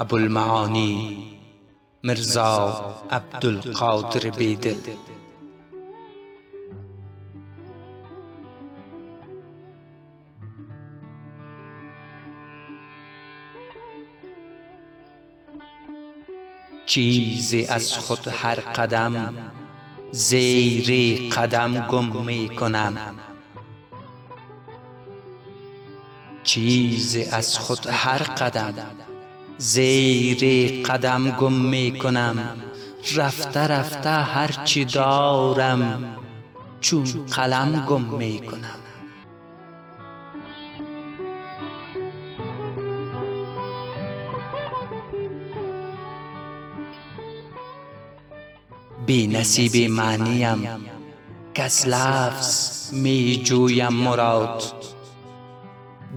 ابوالمعانی مرزا عبدالقادر بیدل چیزی از خود هر قدم زیر قدم گم می کنم چیزی از خود هر قدم زیر قدم گم می کنم. رفته رفته هرچی دارم چون قلم گم می کنم. بی نصیب معنیم. کس لفظ می جویم مراد.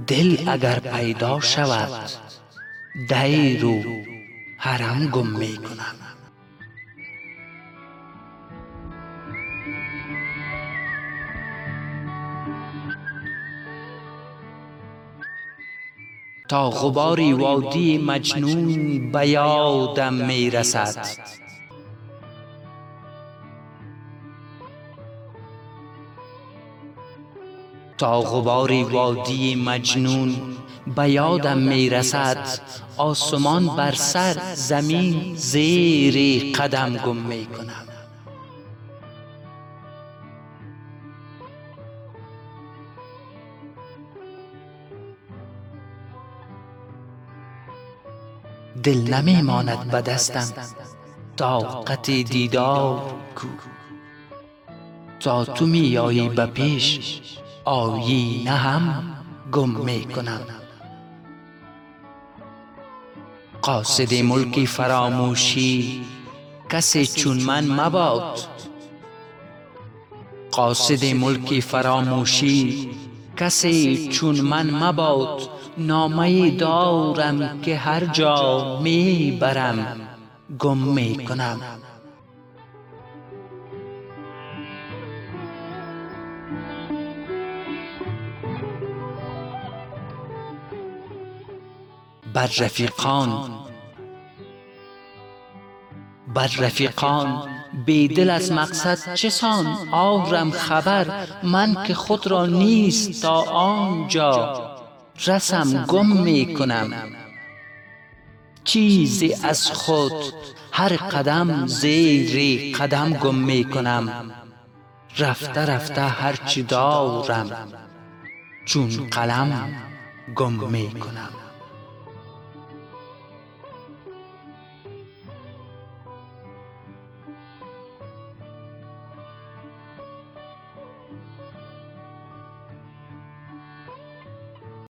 دل اگر پیدا شود دیر و حرم گم می کنم تا غباری وادی مجنون به یادم می رسد تا غباری وادی مجنون به یادم می رسد آسمان بر سر زمین زیر قدم گم می کنم دل نمی ماند به دستم طاقت دیدار کو. تا تو می آیی به پیش آیینه هم گم می کنم قاصد ملک فراموشی کسی چون من مباد. قاصد ملک فراموشی کسی چون من مباد. نامه دارم که هر جا می برم گم می کنم بر رفیقان. بر رفیقان بیدل از مقصد چسان؟ آرم خبر من که خود را نیست تا آنجا. رسم گم می کنم چیزی از خود هر قدم زیر قدم گم می کنم رفته رفته هرچی دارم چون قلم گم می کنم